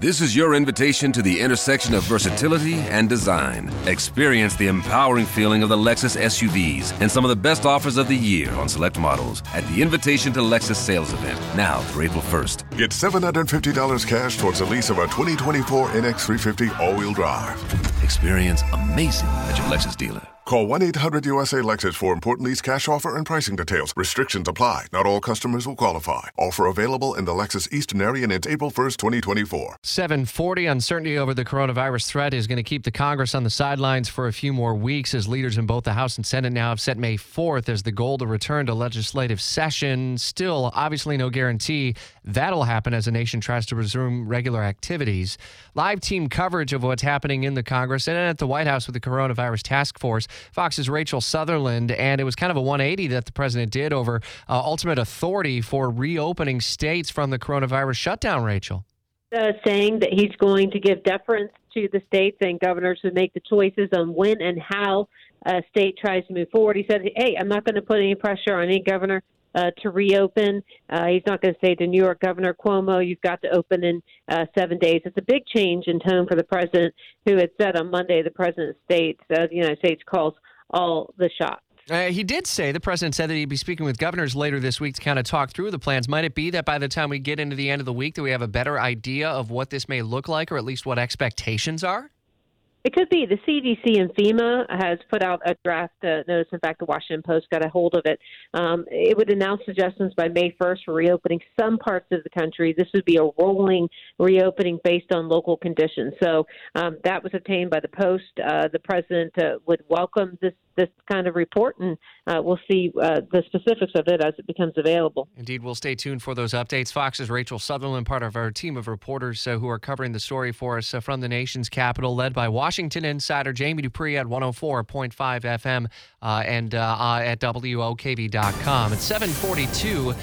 This is your invitation to the intersection of versatility and design. Experience the empowering feeling of the Lexus SUVs and some of the best offers of the year on select models at the Invitation to Lexus sales event, now through April 1st. Get $750 cash towards the lease of a 2024 NX350 all wheel drive. Experience amazing at your Lexus dealer. Call 1 800 USA Lexus for important lease cash offer and pricing details. Restrictions apply. Not all customers will qualify. Offer available in the Lexus Eastern area and it's April 1st, 2024. 740 uncertainty over the coronavirus threat is going to keep the Congress on the sidelines for a few more weeks as leaders in both the House and Senate now have set May 4th as the goal to return to legislative session. Still, obviously, no guarantee that'll happen as the nation tries to resume regular activities. Live team coverage of what's happening in the Congress and at the White House with the coronavirus task force. Fox's Rachel Sutherland, and it was kind of a 180 that the president did over uh, ultimate authority for reopening states from the coronavirus shutdown, Rachel uh, saying that he's going to give deference to the states and governors who make the choices on when and how a state tries to move forward. He said, "Hey, I'm not going to put any pressure on any governor." Uh, to reopen. Uh, he's not going to say to New York Governor Cuomo, you've got to open in uh, seven days. It's a big change in tone for the president, who had said on Monday the president states, uh, the United States calls all the shots. Uh, he did say, the president said that he'd be speaking with governors later this week to kind of talk through the plans. Might it be that by the time we get into the end of the week that we have a better idea of what this may look like or at least what expectations are? It could be. The CDC and FEMA has put out a draft uh, notice. In fact, the Washington Post got a hold of it. Um, it would announce suggestions by May 1st for reopening some parts of the country. This would be a rolling reopening based on local conditions. So um, that was obtained by the Post. Uh, the president uh, would welcome this this kind of report, and uh, we'll see uh, the specifics of it as it becomes available. Indeed, we'll stay tuned for those updates. Fox's Rachel Sutherland, part of our team of reporters uh, who are covering the story for us uh, from the nation's capital, led by Washington insider Jamie Dupree at 104.5 FM uh, and uh, at WOKV.com. It's 742,